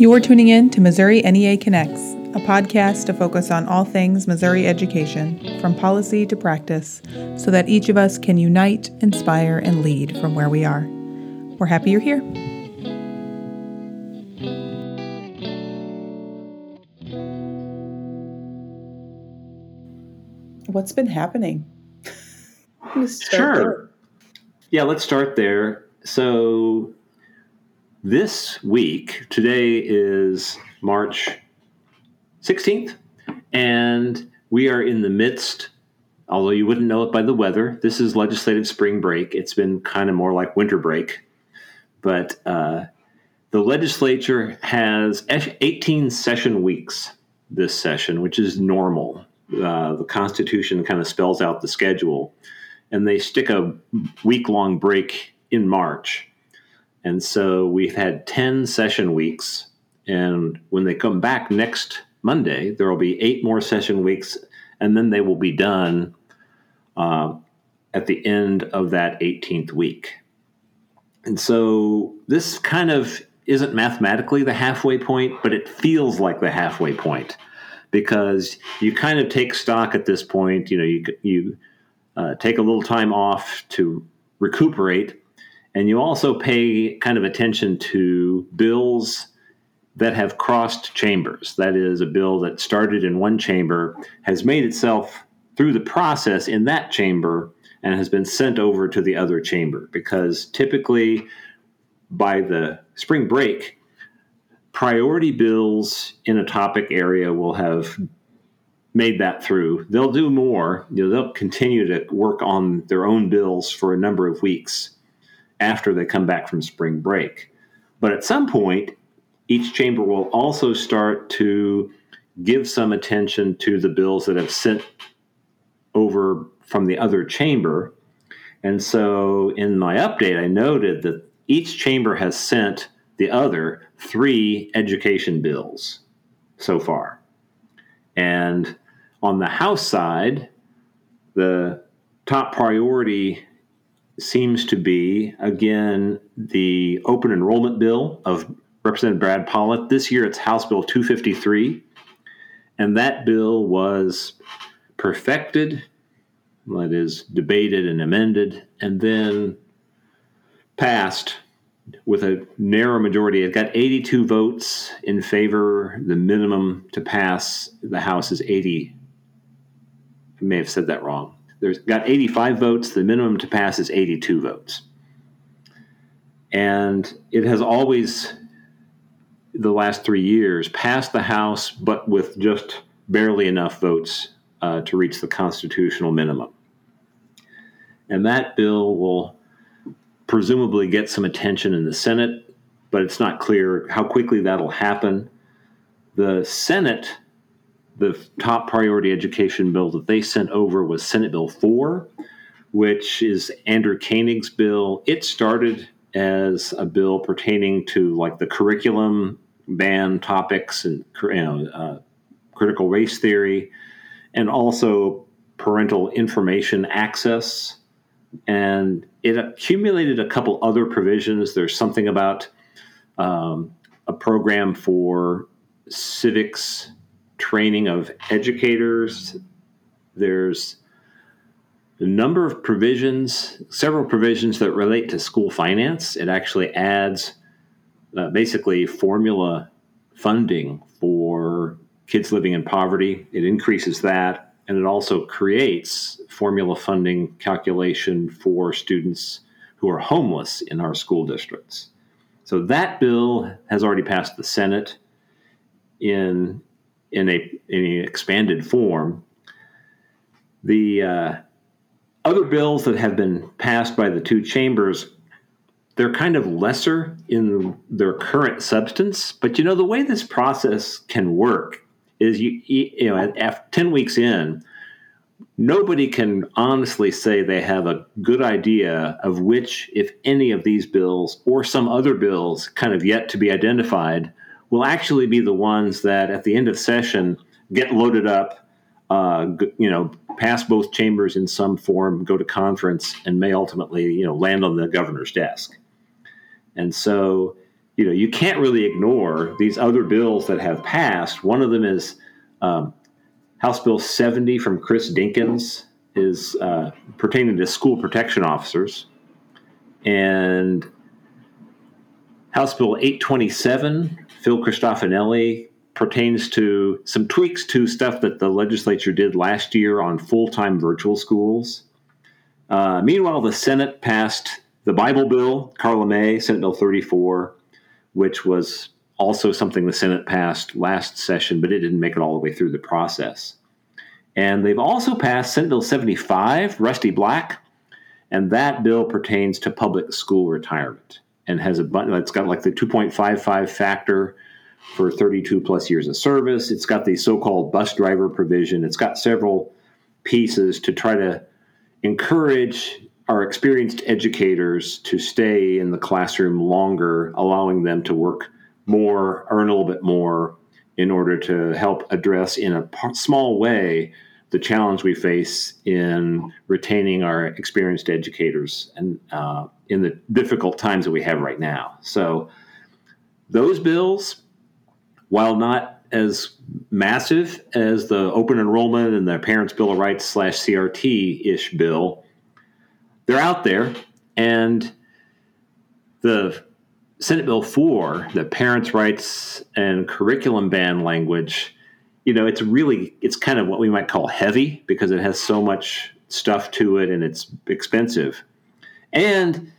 You're tuning in to Missouri NEA Connects, a podcast to focus on all things Missouri education, from policy to practice, so that each of us can unite, inspire, and lead from where we are. We're happy you're here. What's been happening? sure. There. Yeah, let's start there. So, this week, today is March 16th, and we are in the midst, although you wouldn't know it by the weather, this is legislative spring break. It's been kind of more like winter break. But uh, the legislature has 18 session weeks this session, which is normal. Uh, the Constitution kind of spells out the schedule, and they stick a week long break in March. And so we've had 10 session weeks. And when they come back next Monday, there will be eight more session weeks, and then they will be done uh, at the end of that 18th week. And so this kind of isn't mathematically the halfway point, but it feels like the halfway point because you kind of take stock at this point. You know, you you uh, take a little time off to recuperate, and you also pay kind of attention to bills that have crossed chambers. That is, a bill that started in one chamber has made itself through the process in that chamber and has been sent over to the other chamber because typically by the spring break priority bills in a topic area will have made that through. They'll do more. You know, they'll continue to work on their own bills for a number of weeks after they come back from spring break. But at some point, each chamber will also start to give some attention to the bills that have sent over from the other chamber. And so in my update, I noted that each chamber has sent the other three education bills so far. And on the House side, the top priority seems to be, again, the open enrollment bill of Representative Brad Pollitt. This year it's House Bill 253. And that bill was perfected, that is, debated and amended, and then passed with a narrow majority. It got 82 votes in favor. The minimum to pass the House is 80. I may have said that wrong. There's got 85 votes. The minimum to pass is 82 votes. And it has always, the last three years, passed the House, but with just barely enough votes uh, to reach the constitutional minimum. And that bill will presumably get some attention in the Senate, but it's not clear how quickly that'll happen. The Senate, the top priority education bill that they sent over was Senate Bill 4, which is Andrew Koenig's bill. It started as a bill pertaining to like the curriculum ban topics and you know, uh, critical race theory, and also parental information access and it accumulated a couple other provisions. There's something about um, a program for civics training of educators. There's a number of provisions, several provisions that relate to school finance. It actually adds uh, basically formula funding for kids living in poverty. It increases that and it also creates formula funding calculation for students who are homeless in our school districts. So that bill has already passed the Senate in in a in an expanded form. The uh, other bills that have been passed by the two chambers, they're kind of lesser in their current substance. But you know the way this process can work is you you know after 10 weeks in nobody can honestly say they have a good idea of which if any of these bills or some other bills kind of yet to be identified will actually be the ones that at the end of session get loaded up uh, you know pass both chambers in some form go to conference and may ultimately you know land on the governor's desk and so you know, you can't really ignore these other bills that have passed. One of them is um, House Bill 70 from Chris Dinkins, is uh, pertaining to school protection officers, and House Bill 827, Phil Christofanelli, pertains to some tweaks to stuff that the legislature did last year on full time virtual schools. Uh, meanwhile, the Senate passed the Bible bill, Karla May, Senate Bill 34, which was also something the Senate passed last session, but it didn't make it all the way through the process. And they've also passed Senate Bill 75, Rusty Black, and that bill pertains to public school retirement and has a button that's got like the 2.55 factor for 32 plus years of service. It's got the so called bus driver provision. It's got several pieces to try to encourage our experienced educators to stay in the classroom longer, allowing them to work more, earn a little bit more in order to help address in a small way the challenge we face in retaining our experienced educators and uh, in the difficult times that we have right now. So, those bills, while not as massive as the open enrollment and the Parents' Bill of Rights slash CRT ish bill, they're out there. And the Senate Bill 4, the Parents' Rights and Curriculum Ban language, you know, it's really, it's kind of what we might call heavy because it has so much stuff to it and it's expensive. And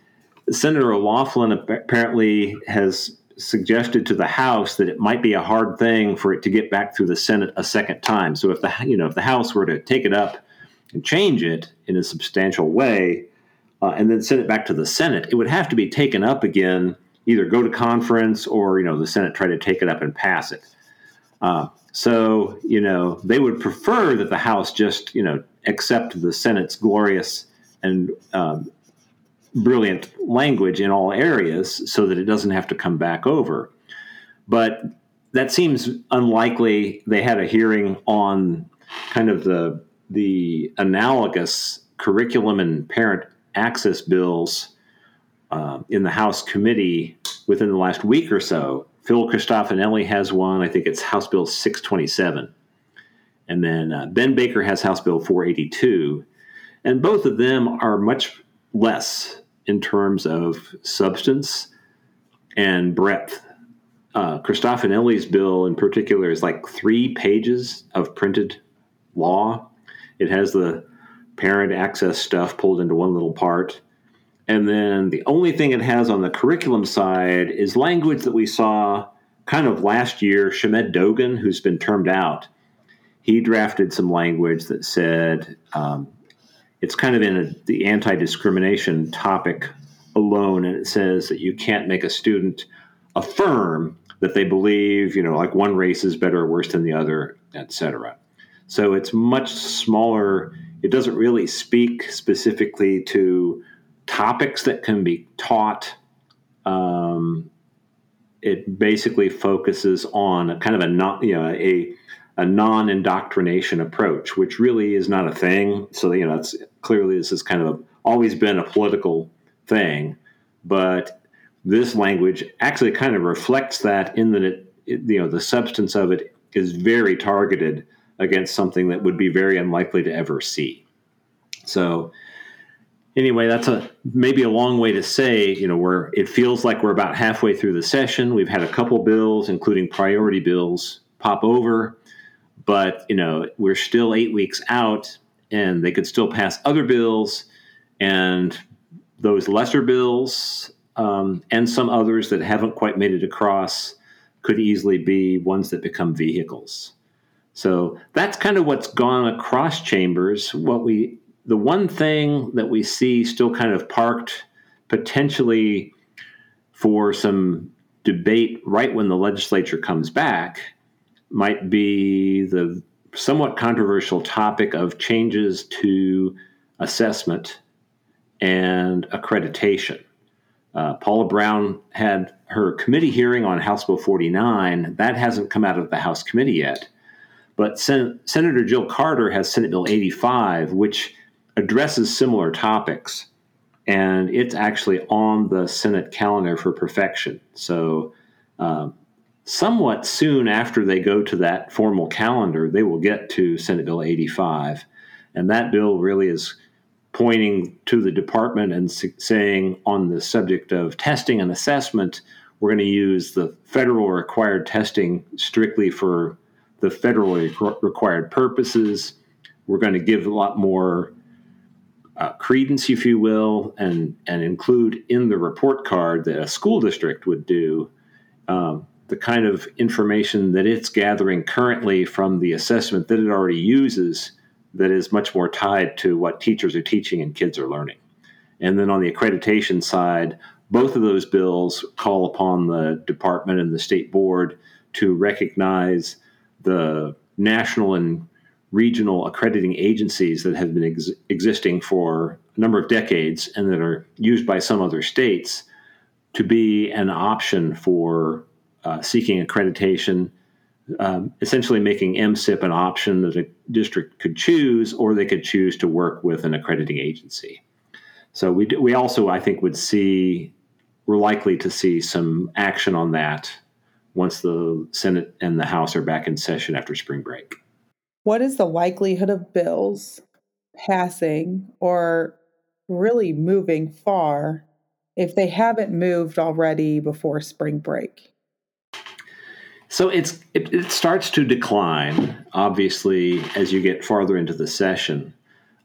Senator O'Laughlin apparently has suggested to the House that it might be a hard thing for it to get back through the Senate a second time. So if the you know if the House were to take it up and change it in a substantial way, uh, and then send it back to the Senate, it would have to be taken up again, either go to conference or you know the Senate try to take it up and pass it. Uh, so you know they would prefer that the House just you know accept the Senate's glorious and um, brilliant language in all areas, so that it doesn't have to come back over. But that seems unlikely. They had a hearing on kind of the the analogous curriculum and parent access bills uh, in the House committee within the last week or so. Phil Christofanelli has one. I think it's House Bill 627. And then uh, Ben Baker has House Bill 482. And both of them are much less in terms of substance and breadth. Uh, Christofanelli's bill, in particular, is like three pages of printed law. It has the parent access stuff pulled into one little part. And then the only thing it has on the curriculum side is language that we saw kind of last year. Shamed Dogan, who's been termed out, he drafted some language that said um, it's kind of in a, the anti discrimination topic alone. And it says that you can't make a student affirm that they believe, you know, like one race is better or worse than the other, etc. So it's much smaller it doesn't really speak specifically to topics that can be taught. Um, it basically focuses on a kind of a not, you know, a a non indoctrination approach, which really is not a thing. So you know, it's clearly this has kind of a, always been a political thing, but this language actually kind of reflects that in that it, it you know, the substance of it is very targeted against something that would be very unlikely to ever see. So anyway, that's a maybe a long way to say, you know, where it feels like we're about halfway through the session. We've had a couple bills, including priority bills, pop over, but you know, we're still eight weeks out, and they could still pass other bills, and those lesser bills um, and some others that haven't quite made it across could easily be ones that become vehicles. So that's kind of what's gone across chambers. What we, the one thing that we see still kind of parked potentially for some debate right when the legislature comes back might be the somewhat controversial topic of changes to assessment and accreditation. Uh, Paula Brown had her committee hearing on House Bill 49. That hasn't come out of the House committee yet. But Sen- Senator Jill Carter has Senate Bill 85, which addresses similar topics. and it's actually on the Senate calendar for perfection. So, um, somewhat soon after they go to that formal calendar, they will get to Senate Bill 85. And that bill really is pointing to the department and saying, on the subject of testing and assessment, we're going to use the federal required testing strictly for the federally required purposes. We're going to give a lot more uh, credence, if you will, and and include in the report card that a school district would do um, the kind of information that it's gathering currently from the assessment that it already uses that is much more tied to what teachers are teaching and kids are learning. And then on the accreditation side, both of those bills call upon the department and the state board to recognize the national and regional accrediting agencies that have been ex- existing for a number of decades and that are used by some other states to be an option for uh, seeking accreditation, um, essentially making MSIP an option that a district could choose, or they could choose to work with an accrediting agency. So we do, we also I think would see we're likely to see some action on that once the Senate and the House are back in session after spring break. What is the likelihood of bills passing or really moving far if they haven't moved already before spring break? So it's it, it starts to decline, obviously, as you get farther into the session.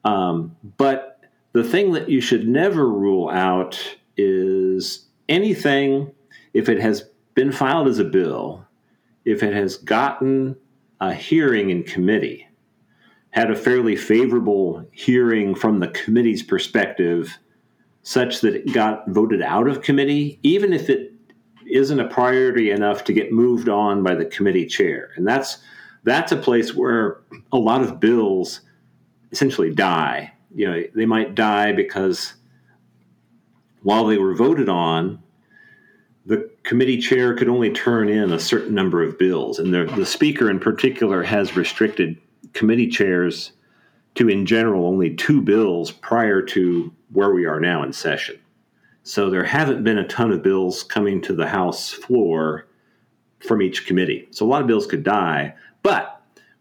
Um, but the thing that you should never rule out is anything if it has been filed as a bill, if it has gotten a hearing in committee, had a fairly favorable hearing from the committee's perspective, such that it got voted out of committee, even if it isn't a priority enough to get moved on by the committee chair. And that's that's a place where a lot of bills essentially die. You know, they might die because while they were voted on, committee chair could only turn in a certain number of bills, and the, the speaker in particular has restricted committee chairs to, in general, only two bills prior to where we are now in session. So there haven't been a ton of bills coming to the House floor from each committee. So a lot of bills could die. But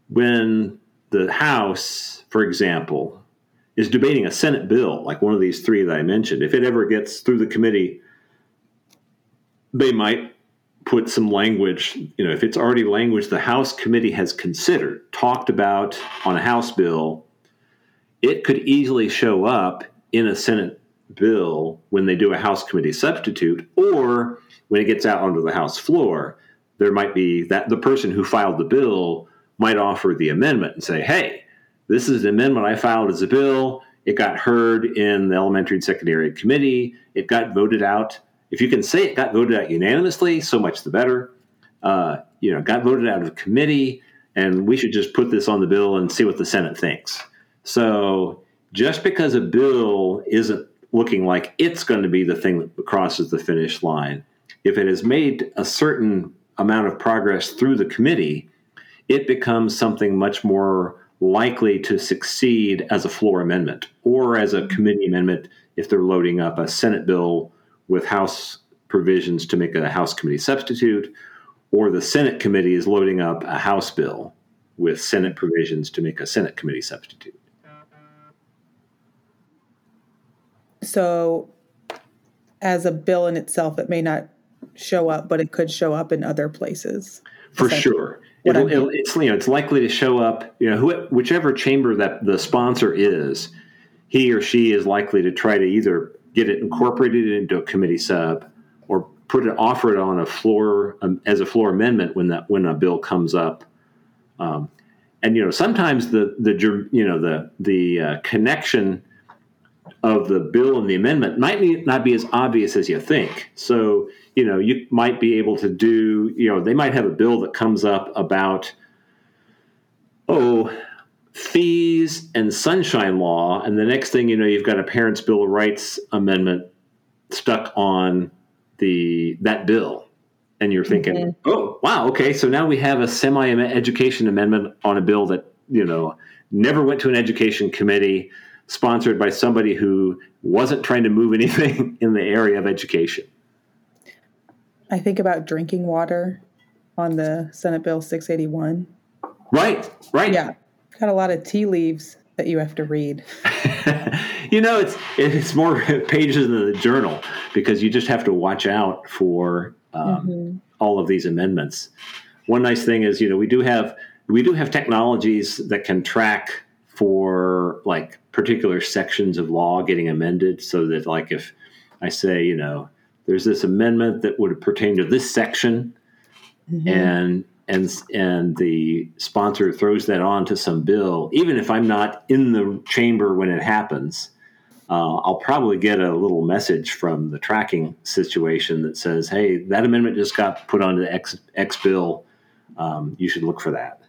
when the House, for example, is debating a Senate bill, like one of these three that I mentioned, if it ever gets through the committee, they might put some language, you know, if it's already language the House committee has considered, talked about on a House bill, it could easily show up in a Senate bill when they do a House committee substitute, or when it gets out onto the House floor, there might be that the person who filed the bill might offer the amendment and say, hey, this is an amendment I filed as a bill. It got heard in the elementary and secondary committee. It got voted out. If you can say it got voted out unanimously, so much the better. Uh, you know, got voted out of committee, and we should just put this on the bill and see what the Senate thinks. So just because a bill isn't looking like it's going to be the thing that crosses the finish line. If it has made a certain amount of progress through the committee, it becomes something much more likely to succeed as a floor amendment or as a committee amendment if they're loading up a Senate bill with House provisions to make a House committee substitute, or the Senate committee is loading up a House bill with Senate provisions to make a Senate committee substitute. So, as a bill in itself, it may not show up, but it could show up in other places. For sure. It'll, it'll, it's you know it's likely to show up you know who, whichever chamber that the sponsor is he or she is likely to try to either get it incorporated into a committee sub or put it offer it on a floor um, as a floor amendment when that when a bill comes up um, and you know sometimes the the you know the the uh, connection of the bill and the amendment might not be as obvious as you think. So, you know, you might be able to do, you know, they might have a bill that comes up about, oh, fees and sunshine law. And the next thing you know, you've got a Parents' Bill of Rights amendment stuck on the that bill. And you're thinking, mm-hmm. oh, wow, okay, so now we have a semi education amendment on a bill that, you know, never went to an education committee sponsored by somebody who wasn't trying to move anything in the area of education. I think about drinking water on the Senate Bill 681. Right, right. Yeah. Got a lot of tea leaves that you have to read. you know, it's it's more pages than the journal because you just have to watch out for um, mm-hmm. all of these amendments. One nice thing is, you know, we do have we do have technologies that can track for like particular sections of law getting amended, so that like if I say, you know, there's this amendment that would pertain to this section, mm-hmm. and and and the sponsor throws that on to some bill, even if I'm not in the chamber when it happens, uh, I'll probably get a little message from the tracking situation that says, "Hey, that amendment just got put onto the X, X bill. Um, you should look for that."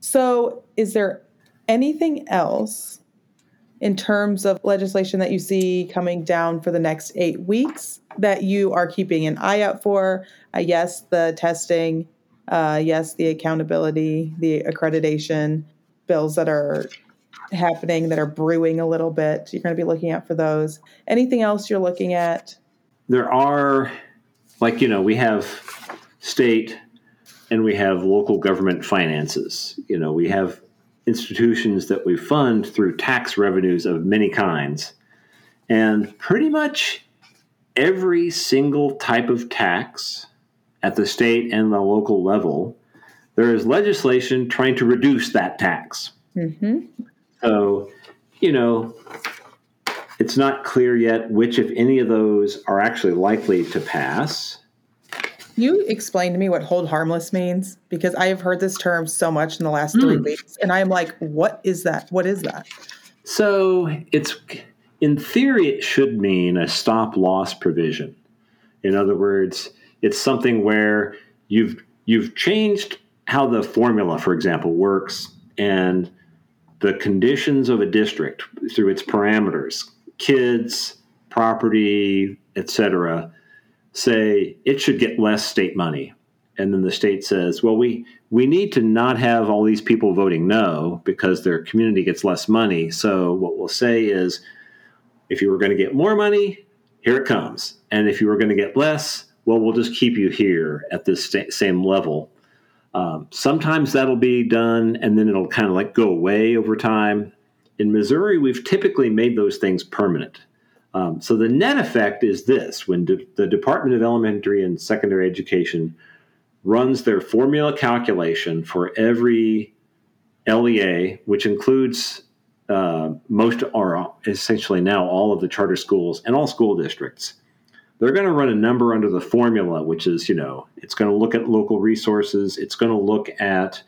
So, is there anything else in terms of legislation that you see coming down for the next eight weeks that you are keeping an eye out for? Uh, yes, the testing uh, yes, the accountability, the accreditation bills that are happening that are brewing a little bit. You're going to be looking at for those. Anything else you're looking at? There are, like, you know, we have state and we have local government finances. You know, we have institutions that we fund through tax revenues of many kinds. And pretty much every single type of tax at the state and the local level, there is legislation trying to reduce that tax. Mm-hmm. So, you know, it's not clear yet which, if any of those, are actually likely to pass. You explain to me what hold harmless means because I have heard this term so much in the last mm. three weeks, and I am like, what is that? What is that? So it's in theory, it should mean a stop loss provision. In other words, it's something where you've you've changed how the formula, for example, works and the conditions of a district through its parameters, kids, property, etc., say it should get less state money. And then the state says, well, we, we need to not have all these people voting no because their community gets less money. So what we'll say is if you were going to get more money, here it comes. And if you were going to get less, well, we'll just keep you here at this st- same level. Um, sometimes that'll be done and then it'll kind of like go away over time. In Missouri, we've typically made those things permanent. Um, so the net effect is this when de- the Department of Elementary and Secondary Education runs their formula calculation for every LEA, which includes uh, most or essentially now all of the charter schools and all school districts they're going to run a number under the formula, which is, you know, it's going to look at local resources, it's going to look at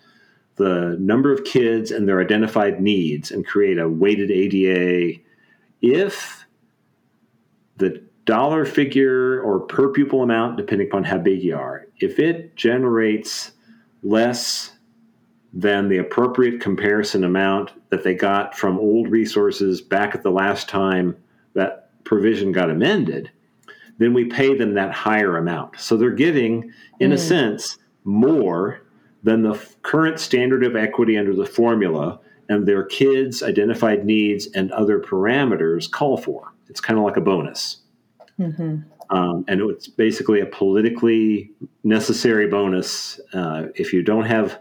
the number of kids and their identified needs and create a weighted ADA. If the dollar figure or per pupil amount, depending upon how big you are, if it generates less than the appropriate comparison amount that they got from old resources back at the last time that provision got amended, then we pay them that higher amount. So they're getting, in mm. a sense, more than the f- current standard of equity under the formula and their kids' identified needs and other parameters call for. It's kind of like a bonus. Mm-hmm. Um, and it's basically a politically necessary bonus. Uh, if you don't have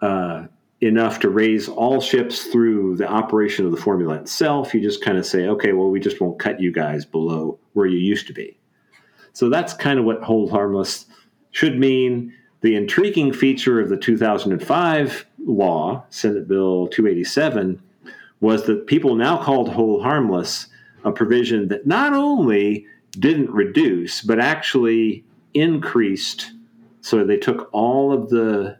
uh, enough to raise all ships through the operation of the formula itself. You just kind of say, okay, well, we just won't cut you guys below where you used to be. So that's kind of what hold harmless should mean. The intriguing feature of the 2005 law, Senate Bill 287, was that people now called hold harmless a provision that not only didn't reduce, but actually increased. So they took all of the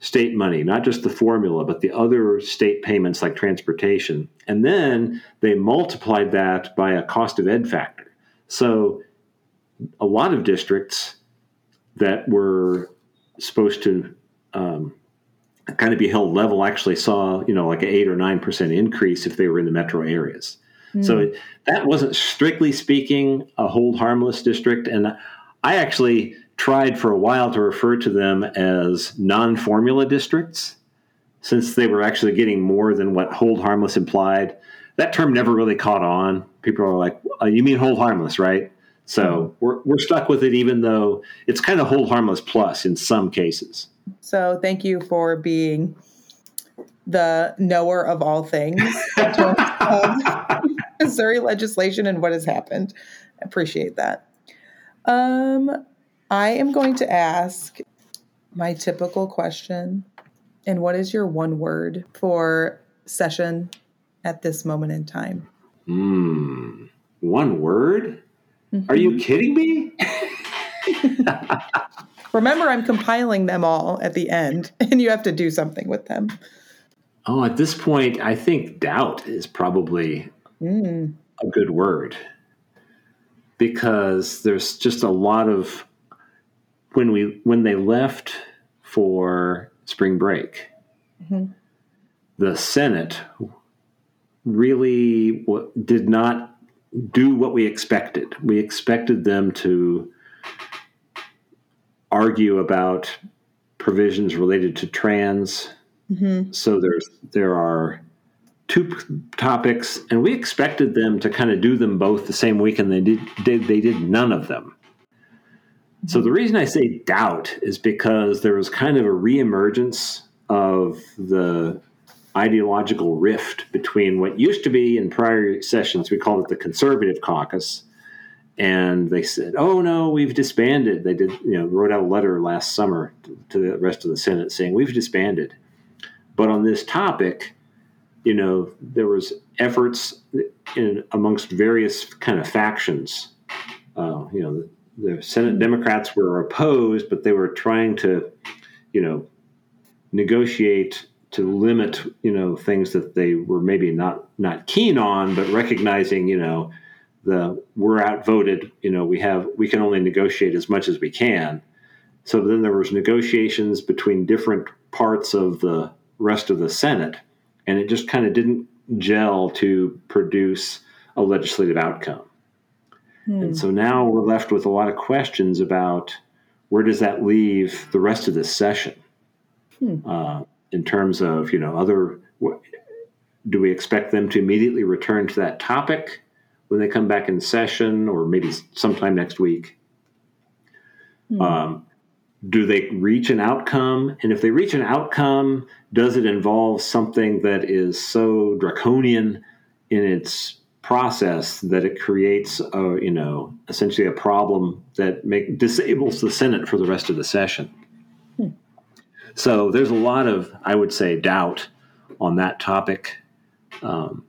state money, not just the formula, but the other state payments like transportation. And then they multiplied that by a cost of ed factor. So a lot of districts that were supposed to um, kind of be held level actually saw, you know, like an eight or nine percent increase if they were in the metro areas. Mm. So that wasn't strictly speaking a hold harmless district. And I actually tried for a while to refer to them as non formula districts since they were actually getting more than what hold harmless implied. that term never really caught on. People are like, uh, "You mean hold harmless, right?" So mm-hmm. we're we're stuck with it, even though it's kind of hold harmless plus in some cases. So thank you for being the knower of all things Missouri legislation and what has happened. I appreciate that. Um, I am going to ask my typical question. And what is your one word for session at this moment in time? Hmm. One word? Mm-hmm. Are you mm-hmm. kidding me? Remember, I'm compiling them all at the end, and you have to do something with them. Oh, at this point, I think doubt is probably mm. a good word because there's just a lot of when we when they left for spring break, mm-hmm. the Senate really did not do what we expected. We expected them to argue about provisions related to trans. Mm-hmm. So there's there are two topics, and we expected them to kind of do them both the same week, and they did, did they did none of them. So the reason I say doubt is because there was kind of a reemergence of the ideological rift between what used to be in prior sessions, we called it the conservative caucus. And they said, oh no, we've disbanded. They did, you know, wrote out a letter last summer to the rest of the Senate saying, we've disbanded. But on this topic, you know, there was efforts in, amongst various kind of factions. Uh, you know, the, Senate Democrats were opposed, but they were trying to, you know, negotiate to limit you know things that they were maybe not not keen on but recognizing you know the we're outvoted you know we have we can only negotiate as much as we can. So then there was negotiations between different parts of the rest of the senate and it just kind of didn't gel to produce a legislative outcome hmm. and so now we're left with a lot of questions about where does that leave the rest of this session hmm. uh, in terms of you know other do we expect them to immediately return to that topic when they come back in session or maybe sometime next week mm. um, do they reach an outcome and if they reach an outcome does it involve something that is so draconian in its process that it creates a you know essentially a problem that make disables the senate for the rest of the session so there's a lot of, I would say, doubt on that topic. Um,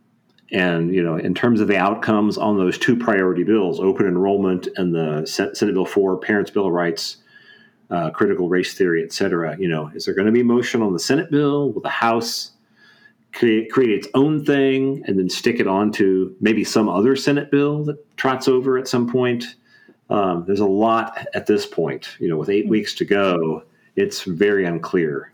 and you know, in terms of the outcomes on those two priority bills, open enrollment and the Senate Bill 4, Parents' Bill of Rights, uh, critical race theory, et cetera, you know, is there going to be motion on the Senate bill? Will the House create, create its own thing and then stick it onto maybe some other Senate bill that trots over at some point? Um, there's a lot at this point, you know, with 8 mm-hmm. weeks to go it's very unclear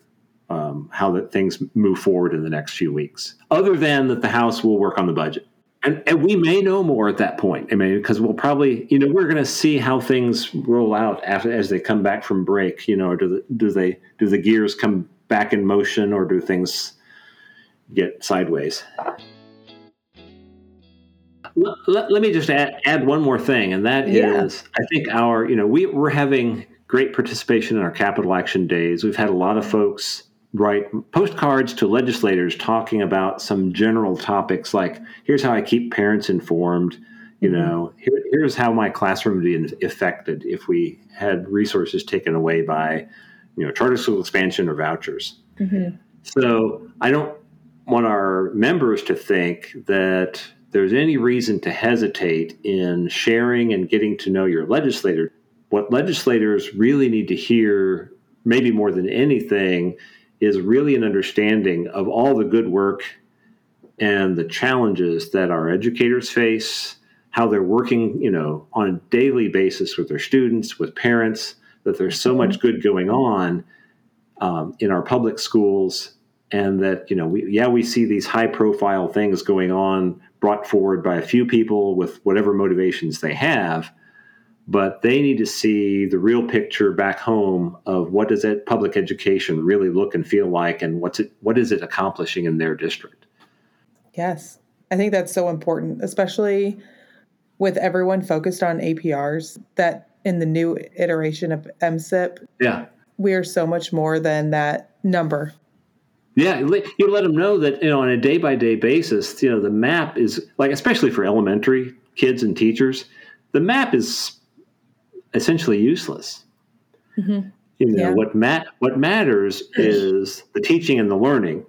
um, how that things move forward in the next few weeks. Other than that, the House will work on the budget, and, and we may know more at that point. I mean, because we'll probably, you know, we're going to see how things roll out after as they come back from break. You know, do the, do they do the gears come back in motion, or do things get sideways? Let, let, me just add, add one more thing, and that yeah. is, I think our, you know, we, we're having great participation in our Capitol action days. We've had a lot of folks write postcards to legislators talking about some general topics like here's how I keep parents informed. You mm-hmm. know, here, here's how my classroom would be affected if we had resources taken away by, you know, charter school expansion or vouchers. Mm-hmm. So I don't want our members to think that there's any reason to hesitate in sharing and getting to know your legislator. What legislators really need to hear, maybe more than anything, is really an understanding of all the good work and the challenges that our educators face, how they're working, you know, on a daily basis with their students, with parents, that there's so much good going on um, in our public schools, and that you know, we, yeah, we see these high-profile things going on brought forward by a few people with whatever motivations they have but they need to see the real picture back home of what does that public education really look and feel like and what's it what is it accomplishing in their district yes I think that's so important, especially with everyone focused on APRs that in the new iteration of MSIP. Yeah. We are so much more than that number. Yeah, you let them know that you know on a day by day basis, you know the map is like especially for elementary kids and teachers, the map is essentially useless. Mm-hmm. You know yeah. what mat what matters is the teaching and the learning,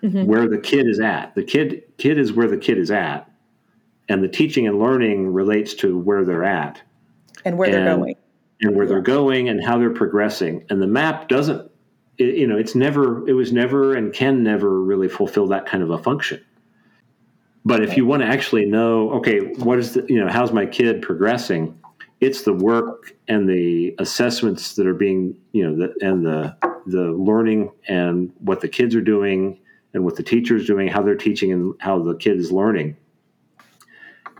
mm-hmm. where the kid is at. The kid kid is where the kid is at, and the teaching and learning relates to where they're at and where and, they're going and where yeah. they're going and how they're progressing. And the map doesn't it, you know, it's never, it was never and can never really fulfill that kind of a function. But if you want to actually know, okay, what is the, you know, how's my kid progressing? It's the work and the assessments that are being, you know, the, and the the learning and what the kids are doing and what the teacher's doing, how they're teaching and how the kid is learning.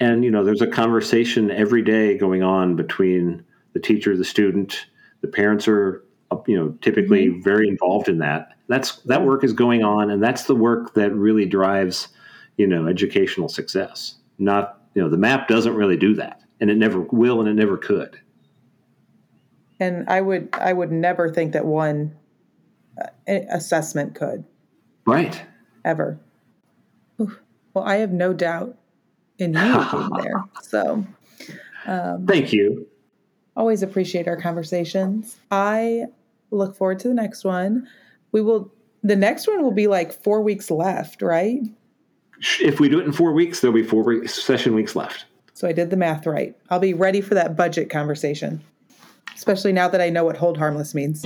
And you know, there's a conversation every day going on between the teacher, the student. The parents are you know typically mm-hmm. very involved in that. That's that work is going on and that's the work that really drives you know educational success. Not you know the map doesn't really do that and it never will and it never could. And i would i would never think that one uh, assessment could. Right. Ever. Well i have no doubt in you being there so um, thank you. always appreciate our conversations. I look forward to the next one. We will, the next one will be like four weeks left, right? If we do it in four weeks, there'll be four session weeks left. So I did the math right. I'll be ready for that budget conversation, especially now that I know what hold harmless means.